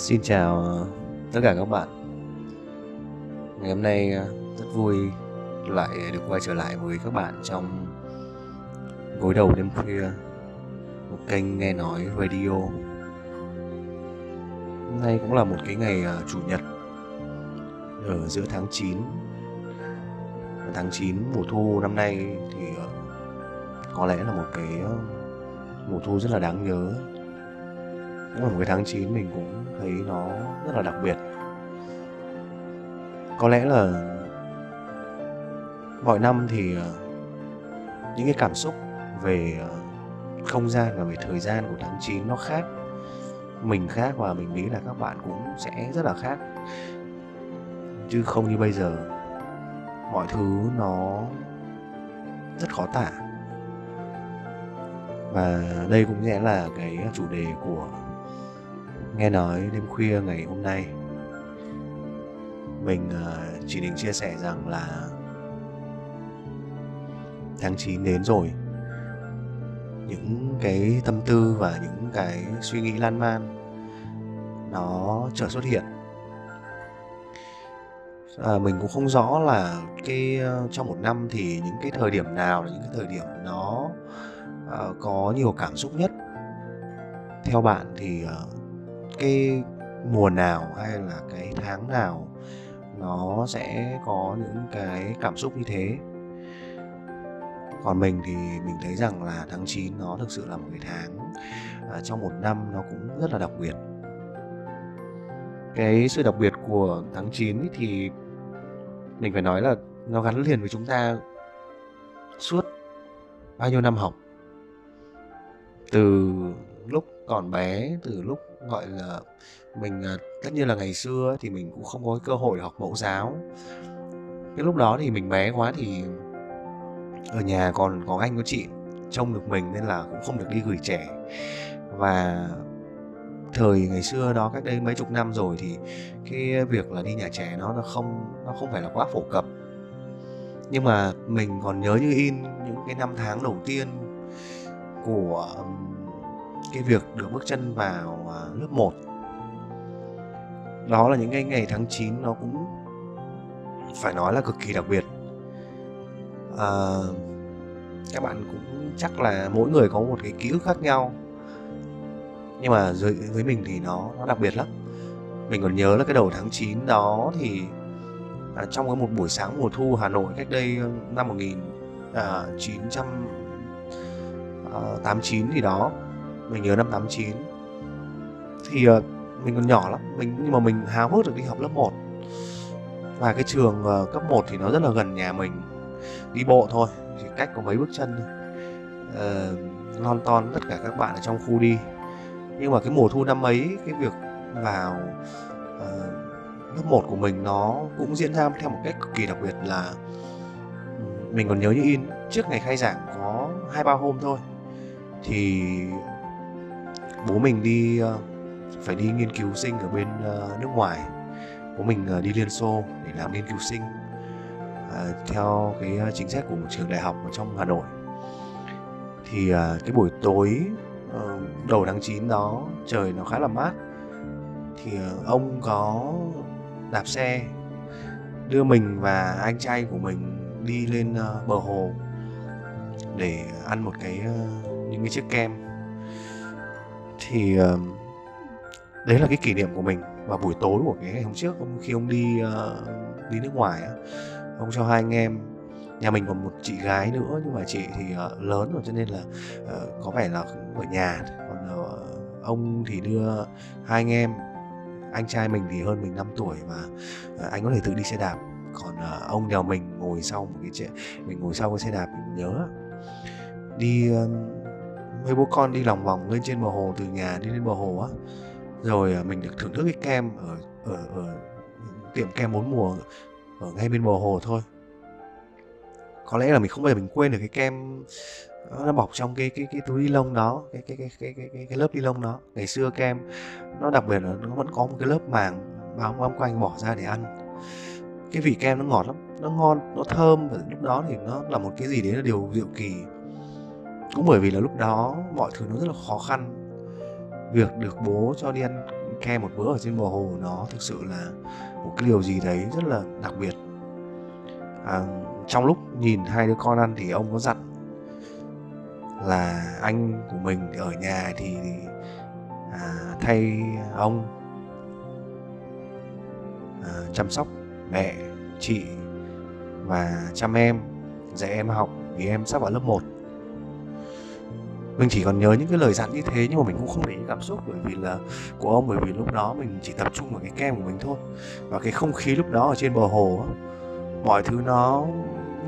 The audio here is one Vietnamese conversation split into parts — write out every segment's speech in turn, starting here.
Xin chào ờ, tất cả các bạn. Ngày hôm nay ờ, rất vui lại được quay trở lại với các bạn trong gối đầu đêm khuya, một kênh nghe nói radio. Hôm nay cũng là một cái ngày ờ, chủ nhật ở giữa tháng 9. Tháng 9 mùa thu năm nay thì có lẽ là một cái mùa thu rất là đáng nhớ cũng là một cái tháng 9 mình cũng thấy nó rất là đặc biệt. Có lẽ là mọi năm thì ờ, những cái cảm xúc về ờ, không gian và về thời gian của tháng 9 nó khác. Mình khác và mình nghĩ là các bạn cũng sẽ rất là khác. Chứ không như bây giờ, mọi thứ nó rất khó tả. Và đây cũng sẽ là cái chủ đề của nghe nói đêm khuya ngày hôm nay mình ờ, chỉ định chia sẻ rằng là tháng 9 đến rồi. Những cái tâm tư và những cái suy nghĩ lan man nó trở xuất hiện. À, mình cũng không rõ là cái ờ, trong một năm thì những cái thời điểm nào là những cái thời điểm nó uh, có nhiều cảm xúc nhất. Theo bạn thì uh, cái mùa nào hay là cái tháng nào nó sẽ có những cái cảm xúc như thế. Còn mình thì mình thấy rằng là tháng 9 nó thực sự là một cái tháng à, trong một năm nó cũng rất là đặc biệt. Cái sự đặc biệt của tháng 9 thì mình phải nói là nó gắn liền với chúng ta suốt bao nhiêu năm học. Từ lúc còn bé từ lúc, gọi là, mình à, tất nhiên là ngày xưa thì mình cũng không có cơ hội để học mẫu giáo. Cái lúc đó thì mình bé quá thì ở nhà còn có anh có chị, trông được mình nên là cũng không được đi gửi trẻ. Và thời ngày xưa đó, cách đây mấy chục năm rồi thì cái việc là đi nhà trẻ nó nó không nó không phải là quá phổ cập. Nhưng mà mình còn nhớ như in những cái năm tháng đầu tiên của cái việc được bước chân vào à, lớp 1 đó là những cái ngày tháng 9 nó cũng phải nói là cực kỳ đặc biệt. À, các bạn cũng chắc là mỗi người có một cái ký ức khác nhau. Nhưng mà với, với mình thì nó nó đặc biệt lắm. Mình còn nhớ là cái đầu tháng 9 đó thì à, trong cái một buổi sáng mùa thu Hà Nội cách đây năm 1989 à, ờ, gì đó mình nhớ năm 89 thì uh, mình còn nhỏ lắm mình nhưng mà mình háo hức được đi học lớp 1 và cái trường uh, cấp 1 thì nó rất là gần nhà mình. Đi bộ thôi chỉ cách có mấy bước chân thôi. Uh, lon ton tất cả các bạn ở trong khu đi. Nhưng mà cái mùa thu năm ấy cái việc vào uh, lớp 1 của mình nó cũng diễn ra theo một cách cực kỳ đặc biệt là mình còn nhớ như in trước ngày khai giảng có hai ba hôm thôi. Thì bố mình đi ờ, phải đi nghiên cứu sinh ở bên ờ, nước ngoài. Bố mình ờ, đi Liên Xô để làm nghiên cứu sinh theo cái chính sách của một trường đại học ở trong Hà Nội. Thì cái buổi tối đầu tháng 9 đó, trời nó khá là mát. Thì ông có đạp xe, đưa mình và anh trai của mình đi lên bờ hồ để ăn một cái những cái chiếc kem thì uh, đấy là cái kỷ niệm của mình và buổi tối của cái ngày hôm trước ông khi ông đi uh, đi nước ngoài ông cho hai anh em nhà mình còn một chị gái nữa nhưng mà chị thì uh, lớn rồi cho nên là uh, có vẻ là ở nhà. Còn uh, ông thì đưa hai anh em anh trai mình thì hơn mình 5 tuổi và uh, anh có thể tự đi xe đạp. Còn uh, ông đèo mình ngồi sau một cái chuyện mình ngồi sau cái xe đạp mình nhớ. Đi uh, mấy bố con đi lòng vòng lên trên bờ hồ từ nhà đi lên bờ hồ á. Rồi à, mình được thưởng thức cái kem ở ở ở tiệm kem bốn mùa ở ngay bên bờ hồ thôi. Có lẽ là mình không bao giờ mình quên được cái kem nó bọc trong cái cái cái túi ni lông đó cái cái cái cái cái, cái, cái lớp ni lông đó. Ngày xưa kem nó đặc biệt là nó vẫn có một cái lớp màng bao bao quanh bỏ ra để ăn. Cái vị kem nó ngọt lắm nó ngon nó thơm và lúc đó thì nó là một cái gì đấy là điều diệu kỳ cũng bởi vì là lúc đó mọi thứ nó rất là khó khăn. Việc được bố cho đi ăn ke một bữa ở trên bờ hồ nó thực sự là một cái điều gì đấy rất là đặc biệt. À, trong lúc nhìn hai đứa con ăn thì ông có dặn là anh của mình ở nhà thì à, thay ông à, chăm sóc mẹ chị và chăm em. Dạy em học vì em sắp vào lớp 1 mình chỉ còn nhớ những cái lời dặn như thế nhưng mà mình cũng không để ý cảm xúc bởi vì là của ông bởi vì lúc đó mình chỉ tập trung vào cái kem của mình thôi. Và cái không khí lúc đó ở trên bờ hồ á, mọi thứ nó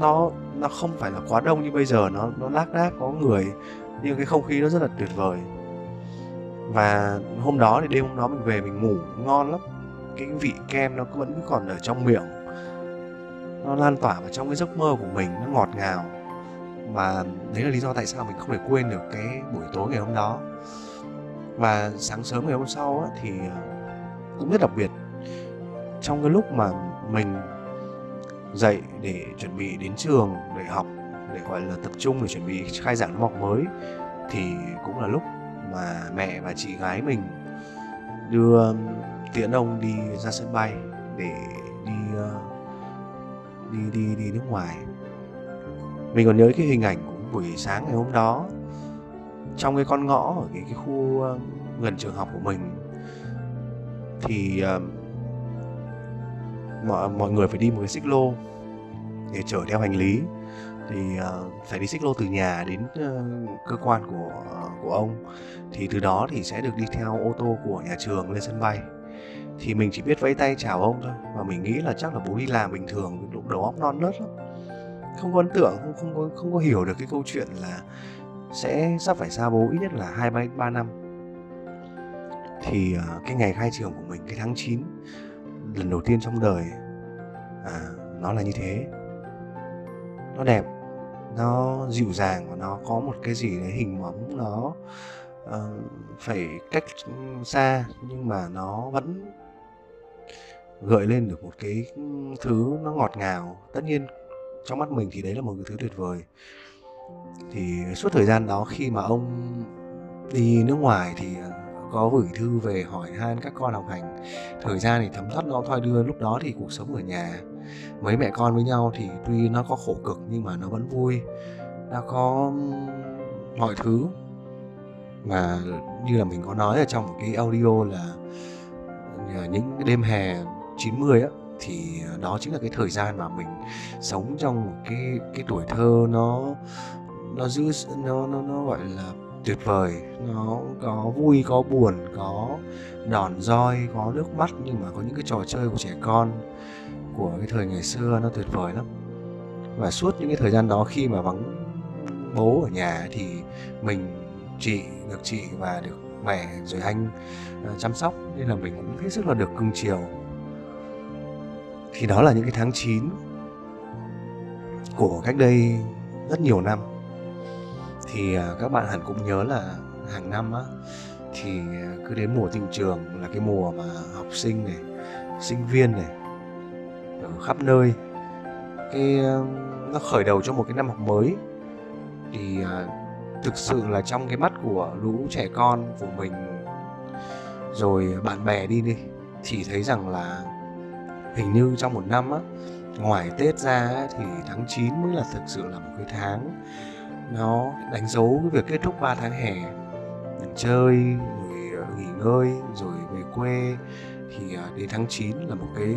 nó nó không phải là quá đông như bây giờ nó nó lác đác có người nhưng cái không khí nó rất là tuyệt vời. Và hôm đó thì đêm hôm đó mình về mình ngủ ngon lắm. Cái vị kem nó vẫn cứ còn ở trong miệng. Nó lan tỏa vào trong cái giấc mơ của mình nó ngọt ngào và đấy là lý do tại sao mình không thể quên được cái buổi tối ngày hôm đó. Và sáng sớm ngày hôm sau á, thì ờ, cũng rất đặc biệt. Trong cái lúc mà mình dậy để chuẩn bị đến trường để học để gọi là tập trung để chuẩn bị khai giảng năm học mới thì cũng là lúc mà mẹ và chị gái mình đưa tiễn ông đi ra sân bay để đi ờ, đi đi đi nước ngoài mình còn nhớ cái hình ảnh của buổi sáng ngày hôm đó. Trong cái con ngõ ở cái, cái khu ờ, gần trường học của mình thì uh, mọi mọi người phải đi một cái xích lô để chở theo hành lý. Thì uh, phải đi xích lô từ nhà đến uh, cơ quan của uh, của ông. Thì từ đó thì sẽ được đi theo ô tô của nhà trường lên sân bay. Thì mình chỉ biết vẫy tay chào ông thôi và mình nghĩ là chắc là bố đi làm bình thường lúc đầu óc non nớt lắm không có ấn tượng không không có không có hiểu được cái câu chuyện là sẽ sắp phải xa bố ít nhất là hai ba ba năm. Thì ờ, cái ngày khai trường của mình cái tháng 9 lần đầu tiên trong đời à, nó là như thế. Nó đẹp nó dịu dàng và nó có một cái gì đấy hình bóng nó uh, phải cách xa nhưng mà nó vẫn gợi lên được một cái thứ nó ngọt ngào. Tất nhiên trong mắt mình thì đấy là một cái thứ tuyệt vời. Thì suốt thời gian đó khi mà ông đi nước ngoài thì ờ, có gửi thư về hỏi han các con học hành. Thời gian thì thấm thoát nó thoi đưa, lúc đó thì cuộc sống ở nhà, mấy mẹ con với nhau thì tuy nó có khổ cực nhưng mà nó vẫn vui, nó có mọi thứ. Mà như là mình có nói ở trong một cái audio là ờ, những cái đêm hè 90 á thì ờ, đó chính là cái thời gian mà mình sống trong một cái cái tuổi thơ nó nó giữ nó nó nó gọi là tuyệt vời. Nó có vui, có buồn, có đòn roi, có nước mắt, nhưng mà có những cái trò chơi của trẻ con của cái thời ngày xưa nó tuyệt vời lắm. Và suốt những cái thời gian đó khi mà vắng bố ở nhà thì mình, chị được chị và được mẹ rồi anh ờ, chăm sóc. Nên là mình cũng hết sức là được cưng chiều thì đó là những cái tháng 9 của cách đây rất nhiều năm. Thì à, các bạn hẳn cũng nhớ là hàng năm á, thì à, cứ đến mùa tiệu trường là cái mùa mà học sinh này, sinh viên này ở khắp nơi. Cái à, nó khởi đầu cho một cái năm học mới. Thì thực sự là trong cái mắt của lũ trẻ con, của mình, rồi bạn bè đi đi, thì thấy rằng là hình như trong một năm á, ngoài Tết ra thì tháng 9 mới là thực sự là một cái tháng nó đánh dấu cái việc kết thúc 3 tháng hè. Mình chơi, rồi ờ, nghỉ ngơi, rồi về quê. Thì ờ, đến tháng 9 là một cái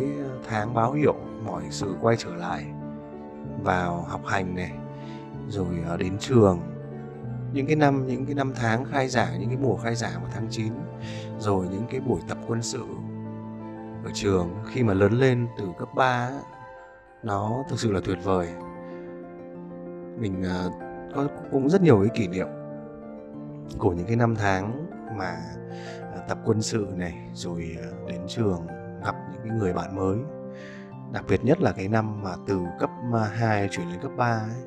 tháng báo hiệu mọi sự quay trở lại vào học hành này, rồi ờ, đến trường. Những cái năm, những cái năm tháng khai giảng, những cái mùa khai giảng vào tháng 9 rồi những cái buổi tập quân sự ở trường khi mà lớn lên từ cấp 3 nó thực sự là tuyệt vời. Mình ờ, có cũng rất nhiều cái kỷ niệm của những cái năm tháng mà ờ, tập quân sự này rồi ờ, đến trường gặp những cái người bạn mới. Đặc biệt nhất là cái năm mà từ cấp 2 chuyển lên cấp 3 ấy,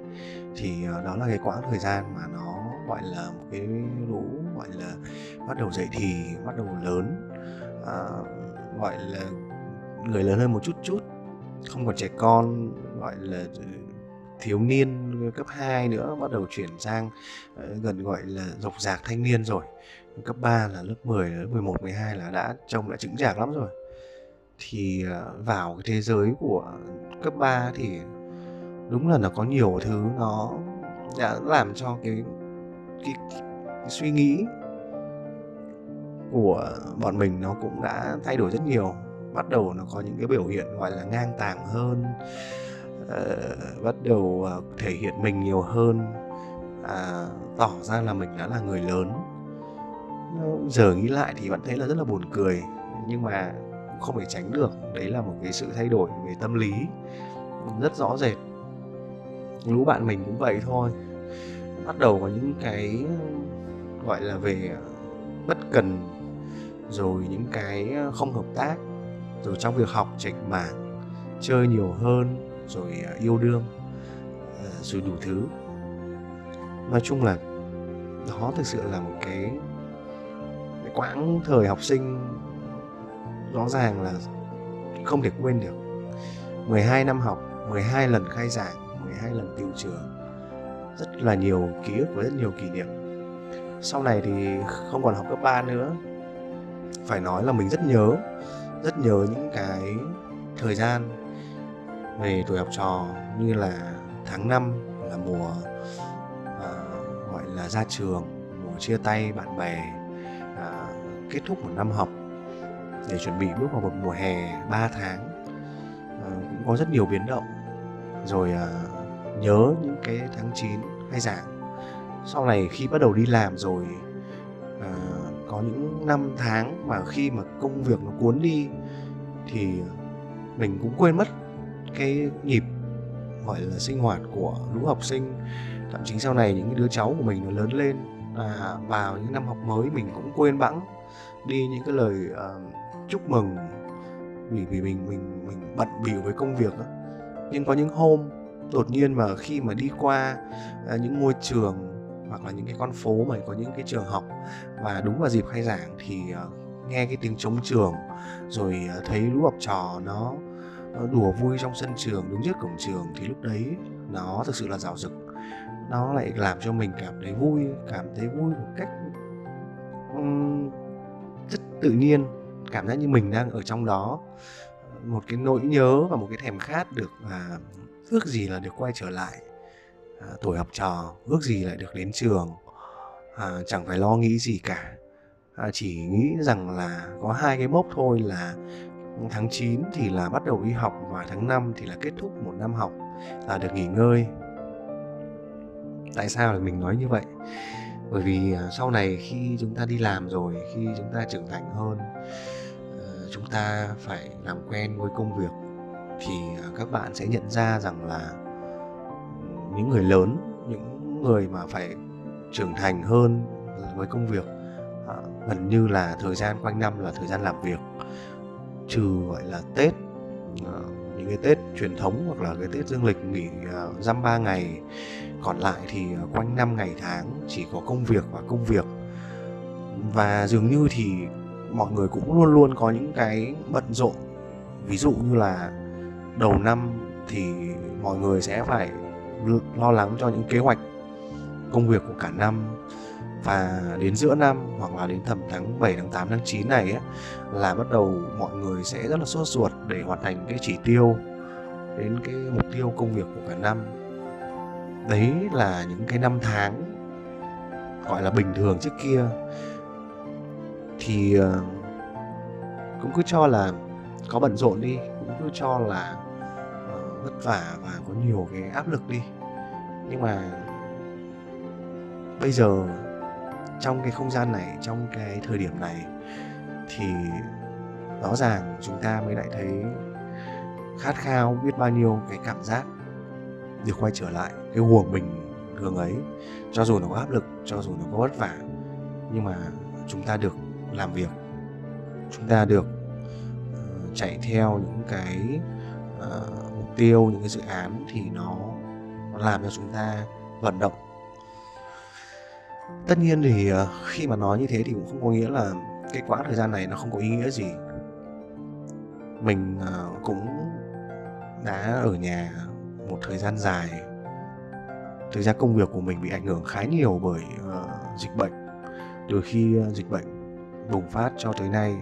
thì đó là cái quãng thời gian mà nó gọi là một cái lũ gọi là bắt đầu dậy thì bắt đầu lớn. À, gọi là người lớn hơn một chút chút không còn trẻ con gọi là ừ, thiếu niên cấp 2 nữa bắt đầu chuyển sang ờ, gần gọi là dọc dạc thanh niên rồi. Cấp 3 là lớp 10 lớp 11 12 là đã trông đã chứng chạc lắm rồi. Thì ờ, vào cái thế giới của cấp 3 thì đúng là nó có nhiều thứ nó đã làm cho cái cái, cái, cái suy nghĩ của bọn mình nó cũng đã thay đổi rất nhiều. Bắt đầu nó có những cái biểu hiện gọi là ngang tàng hơn uh, bắt đầu ờ, thể hiện mình nhiều hơn. À, tỏ ra là mình đã là người lớn. Ờ, giờ nghĩ lại thì vẫn thấy là rất là buồn cười nhưng mà không thể tránh được. Đấy là một cái sự thay đổi về tâm lý rất rõ rệt. Lũ bạn mình cũng vậy thôi. Bắt đầu có những cái gọi là về bất cần rồi những cái ờ, không hợp tác rồi trong việc học chạch mảng chơi nhiều hơn rồi ờ, yêu đương ờ, rồi đủ thứ. Nói chung là đó thực sự là một cái, cái quãng thời học sinh rõ ràng là không thể quên được. 12 năm học 12 lần khai giảng 12 lần tiêu trường rất là nhiều ký ức và rất nhiều kỷ niệm. Sau này thì không còn học cấp 3 nữa phải nói là mình rất nhớ rất nhớ những cái thời gian về tuổi học trò như là tháng 5 là mùa à, gọi là ra trường mùa chia tay bạn bè à, kết thúc một năm học để chuẩn bị bước vào một mùa hè 3 tháng. À, cũng có rất nhiều biến động. Rồi à, nhớ những cái tháng 9 khai giảng sau này khi bắt đầu đi làm rồi à, có những năm tháng mà khi mà công việc nó cuốn đi thì mình cũng quên mất cái nhịp gọi là sinh hoạt của lũ học sinh thậm chí sau này những cái đứa cháu của mình nó lớn lên à, vào những năm học mới mình cũng quên bẵng đi những cái lời uh, chúc mừng vì vì mình mình mình bận bịu với công việc đó. nhưng có những hôm đột nhiên mà khi mà đi qua uh, những ngôi trường hoặc là những cái con phố mà có những cái trường học và đúng vào dịp khai giảng thì ờ, nghe cái tiếng trống trường rồi ờ, thấy lũ học trò nó đùa vui trong sân trường đứng trước cổng trường thì lúc đấy nó thực sự là rạo rực nó lại làm cho mình cảm thấy vui cảm thấy vui một cách um, rất tự nhiên cảm giác như mình đang ở trong đó. Một cái nỗi nhớ và một cái thèm khát được à, ước gì là được quay trở lại à, tuổi học trò ước gì lại được đến trường. À, chẳng phải lo nghĩ gì cả. À, chỉ nghĩ rằng là có hai cái mốc thôi là tháng 9 thì là bắt đầu đi học và tháng 5 thì là kết thúc một năm học là được nghỉ ngơi. Tại sao là mình nói như vậy? Bởi vì à, sau này khi chúng ta đi làm rồi khi chúng ta trưởng thành hơn à, chúng ta phải làm quen với công việc thì à, các bạn sẽ nhận ra rằng là những người lớn những người mà phải trưởng thành hơn với công việc à, gần như là thời gian quanh năm là thời gian làm việc. Trừ gọi là tết à, những cái tết truyền thống hoặc là cái tết dương lịch nghỉ à, dăm dăm ba ngày còn lại thì ờ, quanh năm ngày tháng chỉ có công việc và công việc. Và dường như thì mọi người cũng luôn luôn có những cái bận rộn. Ví dụ như là đầu năm thì mọi người sẽ phải lo lắng cho những kế hoạch công việc của cả năm và đến giữa năm hoặc là đến tầm tháng 7 tháng 8 tháng 9 này ấy, là bắt đầu mọi người sẽ rất là sốt ruột để hoàn thành cái chỉ tiêu đến cái mục tiêu công việc của cả năm. Đấy là những cái năm tháng gọi là bình thường trước kia. Thì ờ, cũng cứ cho là có bận rộn đi cũng cứ cho là vất vả và có nhiều cái áp lực đi. Nhưng mà bây giờ trong cái không gian này trong cái thời điểm này thì rõ ràng chúng ta mới lại thấy khát khao biết bao nhiêu cái cảm giác được quay trở lại cái guồng bình thường ấy. Cho dù nó có áp lực cho dù nó có vất vả nhưng mà chúng ta được làm việc chúng ta được uh, chạy theo những cái uh, mục tiêu những cái dự án thì nó, nó làm cho chúng ta vận động. Tất nhiên thì ờ, khi mà nói như thế thì cũng không có nghĩa là cái quãng thời gian này nó không có ý nghĩa gì. Mình ờ, cũng đã ở nhà một thời gian dài. Thực ra công việc của mình bị ảnh hưởng khá nhiều bởi uh, dịch bệnh. Từ khi uh, dịch bệnh bùng phát cho tới nay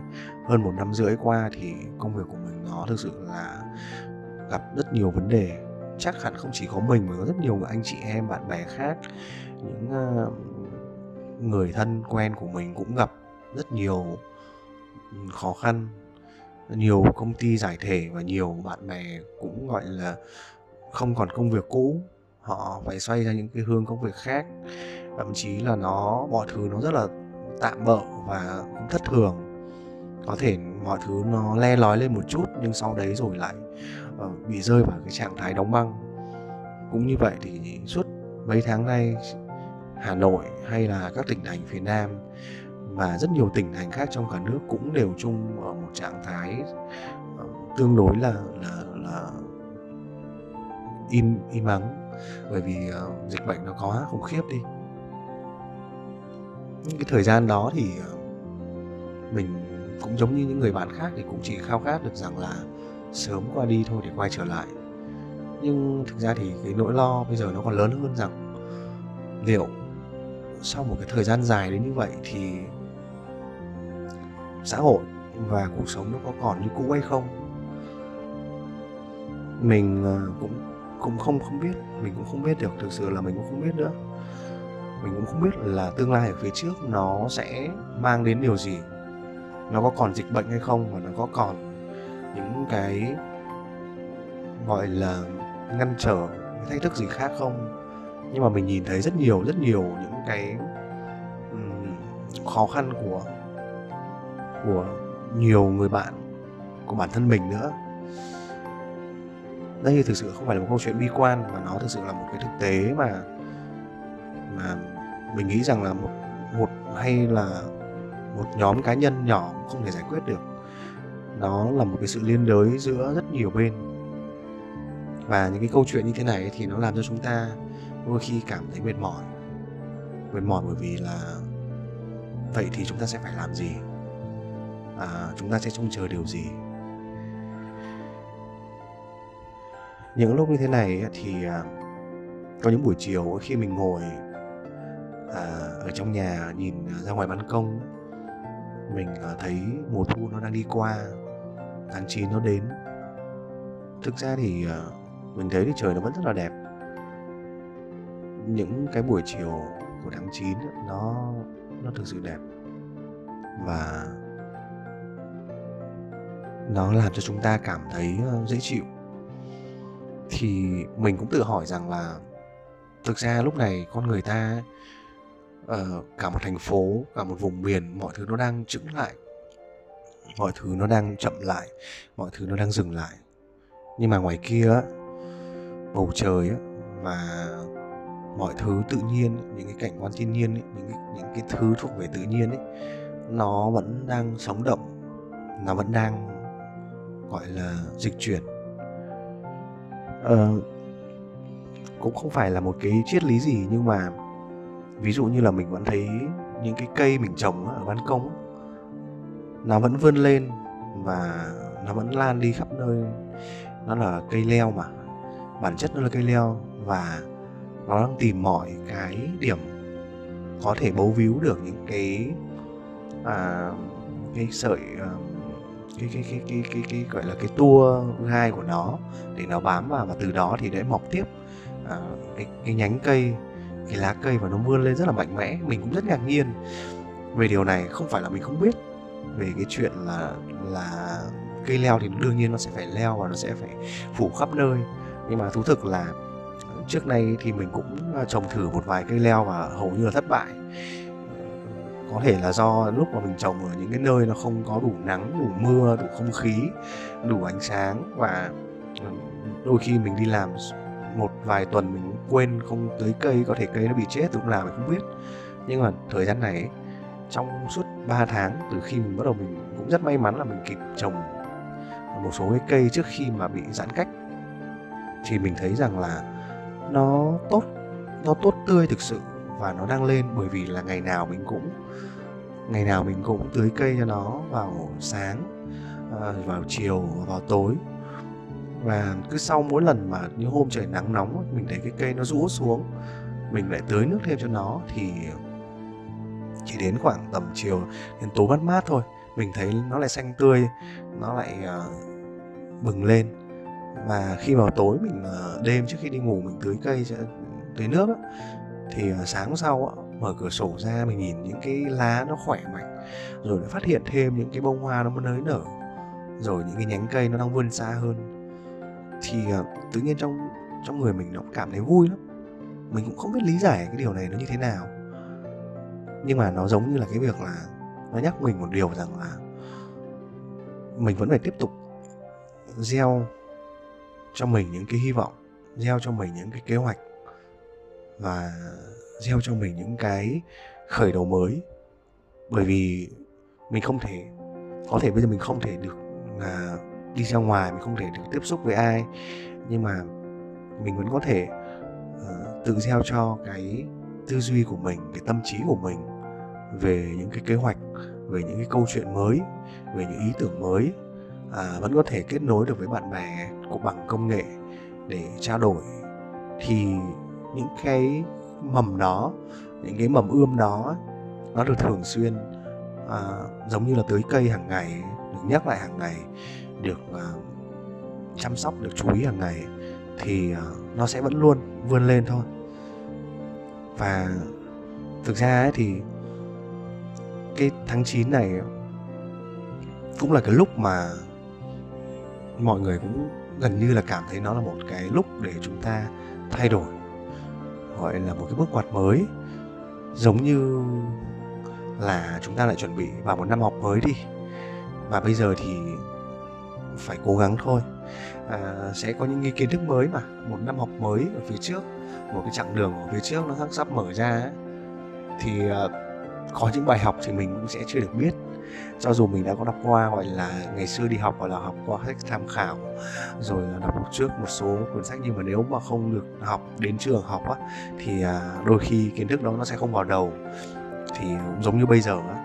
hơn một năm rưỡi qua thì công việc của mình nó thực sự là gặp rất nhiều vấn đề. Chắc hẳn không chỉ có mình mà có rất nhiều anh chị em bạn bè khác. Những uh, người thân quen của mình cũng gặp rất nhiều khó khăn nhiều công ty giải thể và nhiều bạn bè cũng gọi là không còn công việc cũ. Họ phải xoay ra những cái hướng công việc khác. Thậm chí là nó mọi thứ nó rất là tạm bỡ và cũng thất thường có thể mọi thứ nó le lói lên một chút nhưng sau đấy rồi lại uh, bị rơi vào cái trạng thái đóng băng. Cũng như vậy thì suốt mấy tháng nay Hà Nội hay là các tỉnh thành phía Nam và rất nhiều tỉnh thành khác trong cả nước cũng đều chung ở một trạng thái uh, tương đối là là là im im ắng. Bởi vì uh, dịch bệnh nó có khủng khiếp đi. Những cái thời gian đó thì uh, mình cũng giống như những người bạn khác thì cũng chỉ khao khát được rằng là sớm qua đi thôi để quay trở lại. Nhưng thực ra thì cái nỗi lo bây giờ nó còn lớn hơn rằng liệu sau một cái thời gian dài đến như vậy thì xã hội và cuộc sống nó có còn như cũ hay không? Mình ờ, cũng cũng không không biết. Mình cũng không biết được. Thực sự là mình cũng không biết nữa. Mình cũng không biết là tương lai ở phía trước nó sẽ mang đến điều gì nó có còn dịch bệnh hay không và nó có còn những cái gọi là ngăn trở thách thức gì khác không. Nhưng mà mình nhìn thấy rất nhiều rất nhiều những cái um, khó khăn của của nhiều người bạn của bản thân mình nữa. Đây thực sự không phải là một câu chuyện bi quan mà nó thực sự là một cái thực tế mà mà mình nghĩ rằng là một một hay là một nhóm cá nhân nhỏ không thể giải quyết được. Nó là một cái sự liên đới giữa rất nhiều bên. Và những cái câu chuyện như thế này thì nó làm cho chúng ta đôi khi cảm thấy mệt mỏi. Mệt mỏi bởi vì là vậy thì chúng ta sẽ phải làm gì? À, chúng ta sẽ trông chờ điều gì? Những lúc như thế này thì à, có những buổi chiều khi mình ngồi à, ở trong nhà nhìn ra ngoài ban công mình ờ, thấy mùa thu nó đang đi qua, tháng 9 nó đến. Thực ra thì ờ, mình thấy thì trời nó vẫn rất là đẹp. Những cái buổi chiều của tháng 9 nó nó thực sự đẹp. Và nó làm cho chúng ta cảm thấy ờ, dễ chịu. Thì mình cũng tự hỏi rằng là thực ra lúc này con người ta uh, cả một thành phố cả một vùng miền mọi thứ nó đang chững lại. Mọi thứ nó đang chậm lại mọi thứ nó đang dừng lại. Nhưng mà ngoài kia bầu trời và mọi thứ tự nhiên những cái cảnh quan thiên nhiên những cái, những cái thứ thuộc về tự nhiên ấy nó vẫn đang sống động nó vẫn đang gọi là dịch chuyển. Ờ, cũng không phải là một cái triết lý gì nhưng mà ví dụ như là mình vẫn thấy những cái cây mình trồng ở ban công nó vẫn vươn lên và nó vẫn lan đi khắp nơi. Nó là cây leo mà bản chất nó là cây leo và nó đang tìm mọi cái điểm có thể bấu víu được những cái à, cái sợi à, cái cái cái cái cái cái gọi là cái tua gai của nó để nó bám vào và từ đó thì để mọc tiếp. À, cái cái nhánh cây cái lá cây và nó vươn lên rất là mạnh mẽ. Mình cũng rất ngạc nhiên về điều này. Không phải là mình không biết về cái chuyện là là cây leo thì đương nhiên nó sẽ phải leo và nó sẽ phải phủ khắp nơi. Nhưng mà thú thực là trước nay thì mình cũng à, trồng thử một vài cây leo và hầu như là thất bại. Có thể là do lúc mà mình trồng ở những cái nơi nó không có đủ nắng, đủ mưa, đủ không khí, đủ ánh sáng và ừ, đôi khi mình đi làm một vài tuần mình quên không tưới cây, có thể cây nó bị chết lúc nào mình không biết. Nhưng mà thời gian này trong suốt 3 tháng từ khi mình bắt đầu mình cũng rất may mắn là mình kịp trồng một số cái cây trước khi mà bị giãn cách. Thì mình thấy rằng là nó tốt nó tốt tươi thực sự và nó đang lên. Bởi vì là ngày nào mình cũng, ngày nào mình cũng tưới cây cho nó vào sáng ờ, vào chiều, vào tối và cứ sau mỗi lần mà những hôm trời nắng nóng mình thấy cái cây nó rũ xuống mình lại tưới nước thêm cho nó thì chỉ đến khoảng tầm chiều đến tối mát mát thôi mình thấy nó lại xanh tươi nó lại uh, bừng lên. Và khi vào tối mình uh, đêm trước khi đi ngủ mình tưới cây tưới nước á, thì uh, sáng sau á, mở cửa sổ ra mình nhìn những cái lá nó khỏe mạnh rồi lại phát hiện thêm những cái bông hoa nó mới nới nở rồi những cái nhánh cây nó đang vươn xa hơn thì ờ, tự nhiên trong trong người mình nó cảm thấy vui lắm. Mình cũng không biết lý giải cái điều này nó như thế nào. Nhưng mà nó giống như là cái việc là nó nhắc mình một điều rằng là mình vẫn phải tiếp tục gieo cho mình những cái hy vọng, gieo cho mình những cái kế hoạch và gieo cho mình những cái khởi đầu mới. Bởi vì mình không thể, có thể bây giờ mình không thể được là đi ra ngoài mình không thể được tiếp xúc với ai. Nhưng mà mình vẫn có thể uh, tự gieo cho cái tư duy của mình cái tâm trí của mình về những cái kế hoạch về những cái câu chuyện mới về những ý tưởng mới à, vẫn có thể kết nối được với bạn bè của bằng công nghệ để trao đổi. Thì những cái mầm đó những cái mầm ươm đó nó được thường xuyên à, giống như là tưới cây hàng ngày được nhắc lại hàng ngày được uh, chăm sóc được chú ý hàng ngày thì uh, nó sẽ vẫn luôn vươn lên thôi. Và thực ra ấy thì cái tháng 9 này cũng là cái lúc mà mọi người cũng gần như là cảm thấy nó là một cái lúc để chúng ta thay đổi gọi là một cái bước ngoặt mới. Giống như là chúng ta lại chuẩn bị vào một năm học mới đi. Và bây giờ thì phải cố gắng thôi. À, sẽ có những cái kiến thức mới mà một năm học mới ở phía trước một cái chặng đường ở phía trước nó sắp sắp mở ra ấy. thì à, có những bài học thì mình cũng sẽ chưa được biết. Cho dù mình đã có đọc qua gọi là ngày xưa đi học gọi là học qua sách tham khảo rồi là đọc trước một số cuốn sách nhưng mà nếu mà không được học đến trường học á thì à, đôi khi kiến thức đó nó sẽ không vào đầu. Thì cũng giống như bây giờ á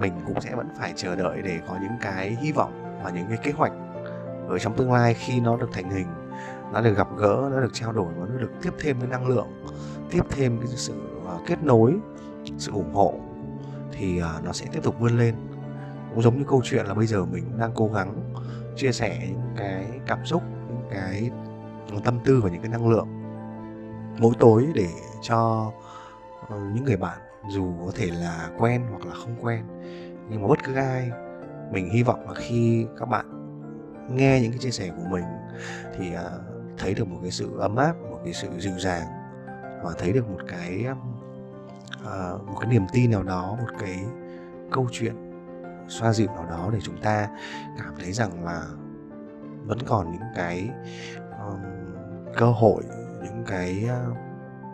mình cũng sẽ vẫn phải chờ đợi để có những cái hy vọng và những cái kế hoạch ở trong tương lai khi nó được thành hình, nó được gặp gỡ, nó được trao đổi và nó được tiếp thêm cái năng lượng, tiếp thêm cái sự à, kết nối, sự ủng hộ thì à, nó sẽ tiếp tục vươn lên. Cũng giống như câu chuyện là bây giờ mình đang cố gắng chia sẻ những cái cảm xúc, những cái à, tâm tư và những cái năng lượng mỗi tối để cho ờ, những người bạn dù có thể là quen hoặc là không quen, nhưng mà bất cứ ai mình hy vọng là khi các bạn nghe những cái chia sẻ của mình thì à, thấy được một cái sự ấm áp một cái sự dịu dàng và thấy được một cái uh, một cái niềm tin nào đó một cái câu chuyện xoa dịu nào đó để chúng ta cảm thấy rằng là vẫn còn những cái um, cơ hội những cái uh,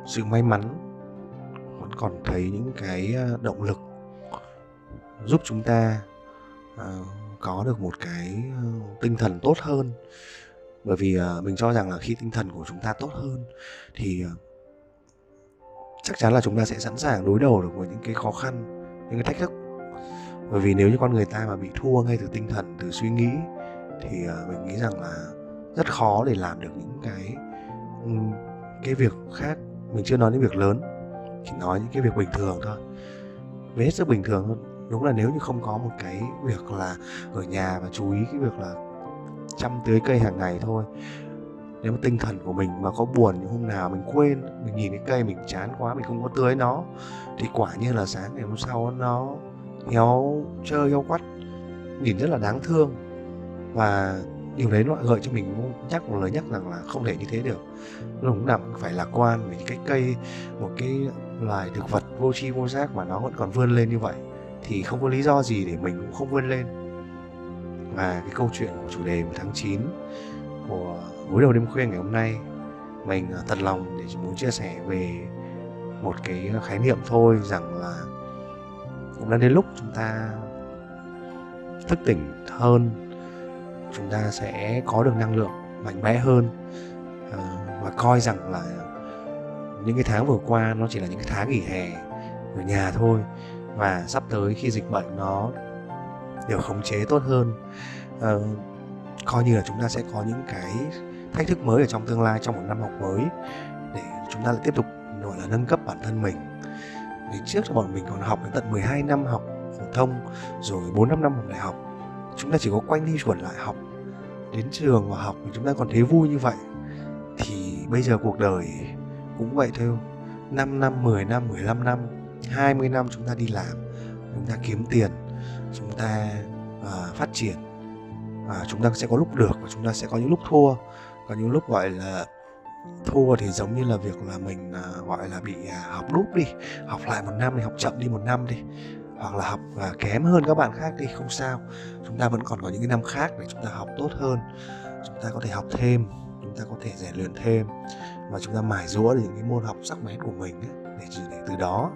sự may mắn vẫn còn thấy những cái uh, động lực giúp chúng ta Ờ, có được một cái ờ, tinh thần tốt hơn. Bởi vì ờ, mình cho rằng là khi tinh thần của chúng ta tốt hơn thì chắc chắn là chúng ta sẽ sẵn sàng đối đầu được với những cái khó khăn, những cái thách thức. Bởi vì nếu như con người ta mà bị thua ngay từ tinh thần, từ suy nghĩ thì mình nghĩ rằng là rất khó để làm được những cái cái việc khác. Mình chưa nói những việc lớn, chỉ nói những cái việc bình thường thôi. Về hết sức bình thường thôi đúng là nếu như không có một cái việc là ở nhà và chú ý cái việc là chăm tưới cây hàng ngày thôi. Nếu mà tinh thần của mình mà có buồn những hôm nào mình quên, mình nhìn cái cây mình chán quá, mình không có tưới nó, thì quả như là sáng ngày hôm sau nó héo chơi héo quắt, nhìn rất là đáng thương. Và điều đấy nó gợi cho mình nhắc một lời nhắc rằng là không thể như thế được. Lúc nào cũng phải lạc quan vì cái cây, một cái loài thực vật vô tri vô giác mà nó vẫn còn vươn lên như vậy thì không có lý do gì để mình cũng không vươn lên. Và cái câu chuyện của chủ đề của tháng 9 của gối đầu đêm khuya ngày hôm nay, mình ờ, thật lòng để muốn chia sẻ về một cái ờ, khái niệm thôi rằng là cũng đã đến lúc chúng ta thức tỉnh hơn, chúng ta sẽ có được năng lượng mạnh mẽ hơn ờ, và coi rằng là những cái tháng vừa qua nó chỉ là những cái tháng nghỉ hè ở nhà thôi và sắp tới khi dịch bệnh nó được khống chế tốt hơn uh, coi như là chúng ta sẽ có những cái thách thức mới ở trong tương lai trong một năm học mới để chúng ta lại tiếp tục gọi là nâng cấp bản thân mình. Ngày trước thì bọn mình còn học đến tận 12 năm học phổ thông rồi 4 năm năm học đại học chúng ta chỉ có quanh đi chuẩn lại học đến trường và học thì chúng ta còn thấy vui như vậy. Thì bây giờ cuộc đời cũng vậy thôi 5 năm, 10 năm, 15 năm, 20 năm chúng ta đi làm chúng ta kiếm tiền chúng ta uh, phát triển. Và chúng ta sẽ có lúc được và chúng ta sẽ có những lúc thua. Có những lúc gọi là thua thì giống như là việc là mình uh, gọi là bị uh, học đúp đi học lại một năm thì học chậm đi một năm đi hoặc là học uh, kém hơn các bạn khác đi không sao. Chúng ta vẫn còn có những cái năm khác để chúng ta học tốt hơn. Chúng ta có thể học thêm chúng ta có thể rèn luyện thêm và chúng ta mài rũa những cái môn học sắc bén của mình ấy, để, để từ đó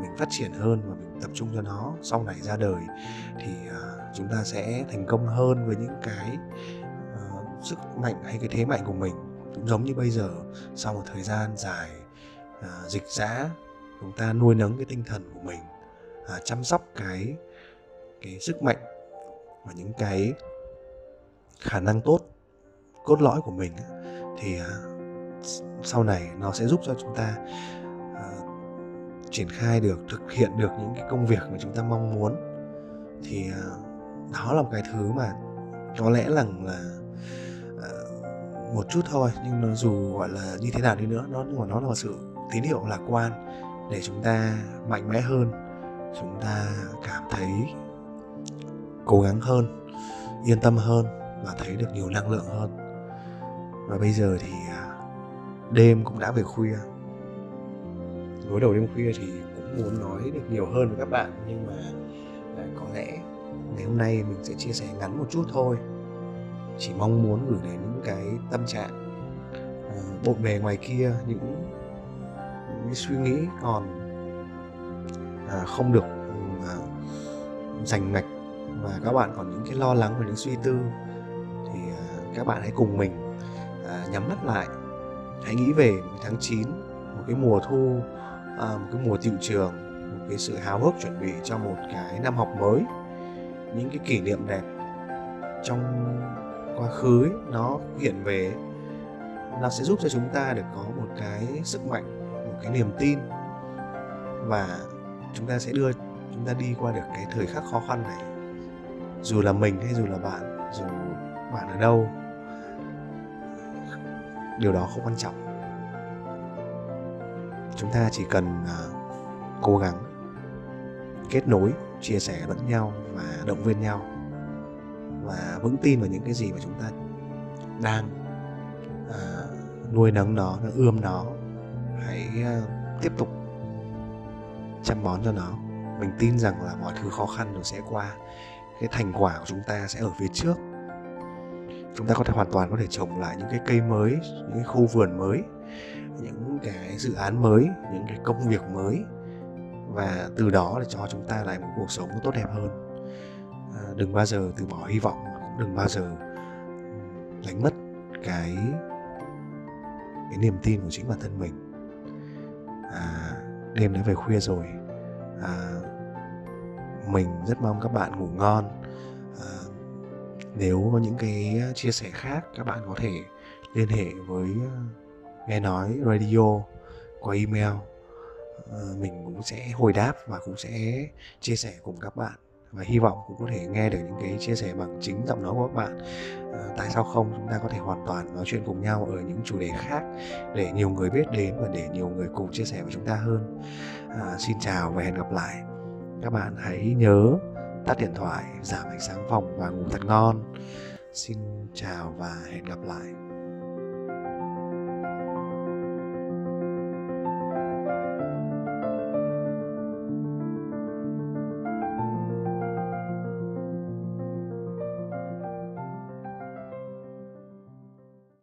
mình phát triển hơn và mình tập trung cho nó sau này ra đời thì uh, chúng ta sẽ thành công hơn với những cái uh, sức mạnh hay cái thế mạnh của mình. Cũng giống như bây giờ sau một thời gian dài uh, dịch giã chúng ta nuôi nấng cái tinh thần của mình uh, chăm sóc cái cái sức mạnh và những cái khả năng tốt cốt lõi của mình thì uh, sau này nó sẽ giúp cho chúng ta uh, triển khai được thực hiện được những cái công việc mà chúng ta mong muốn thì à, đó là một cái thứ mà có lẽ là, là một chút thôi nhưng nó dù gọi là như thế nào đi nữa nó nhưng mà nó là một sự tín hiệu lạc quan để chúng ta mạnh mẽ hơn chúng ta cảm thấy cố gắng hơn yên tâm hơn và thấy được nhiều năng lượng hơn. Và bây giờ thì à, đêm cũng đã về khuya gối đầu đêm khuya thì cũng muốn nói được nhiều hơn với các bạn nhưng mà à, có lẽ ngày hôm nay mình sẽ chia sẻ ngắn một chút thôi. Chỉ mong muốn gửi đến những cái tâm trạng à, bộn bề ngoài kia những, những suy nghĩ còn à, không được à, dành mạch và các bạn còn những cái lo lắng và những suy tư thì à, các bạn hãy cùng mình à, nhắm mắt lại. Hãy nghĩ về một tháng 9 một cái mùa thu à, một cái mùa tiệu trường một cái sự háo hức chuẩn bị cho một cái năm học mới. Những cái kỷ niệm đẹp trong quá khứ ấy, nó hiện về nó sẽ giúp cho chúng ta được có một cái sức mạnh một cái niềm tin. Và chúng ta sẽ đưa chúng ta đi qua được cái thời khắc khó khăn này. Dù là mình hay dù là bạn dù bạn ở đâu điều đó không quan trọng chúng ta chỉ cần uh, cố gắng kết nối chia sẻ lẫn nhau và động viên nhau và vững tin vào những cái gì mà chúng ta đang uh, nuôi nấng nó ươm nó. Hãy uh, tiếp tục chăm bón cho nó. Mình tin rằng là mọi thứ khó khăn rồi sẽ qua. Cái thành quả của chúng ta sẽ ở phía trước. Chúng ta có thể hoàn toàn có thể trồng lại những cái cây mới những cái khu vườn mới những cái dự án mới những cái công việc mới. Và từ đó để cho chúng ta lại một cuộc sống tốt đẹp hơn. À, đừng bao giờ từ bỏ hy vọng đừng bao giờ đánh mất cái cái niềm tin của chính bản thân mình. À, đêm đã về khuya rồi. À, mình rất mong các bạn ngủ ngon. À, nếu có những cái chia sẻ khác các bạn có thể liên hệ với nghe nói radio qua email ờ, mình cũng sẽ hồi đáp và cũng sẽ chia sẻ cùng các bạn. Và hy vọng cũng có thể nghe được những cái chia sẻ bằng chính giọng nói của các bạn. À, tại sao không? Chúng ta có thể hoàn toàn nói chuyện cùng nhau ở những chủ đề khác để nhiều người biết đến và để nhiều người cùng chia sẻ với chúng ta hơn. À, xin chào và hẹn gặp lại. Các bạn hãy nhớ tắt điện thoại giảm ánh sáng phòng và ngủ thật ngon. Xin chào và hẹn gặp lại.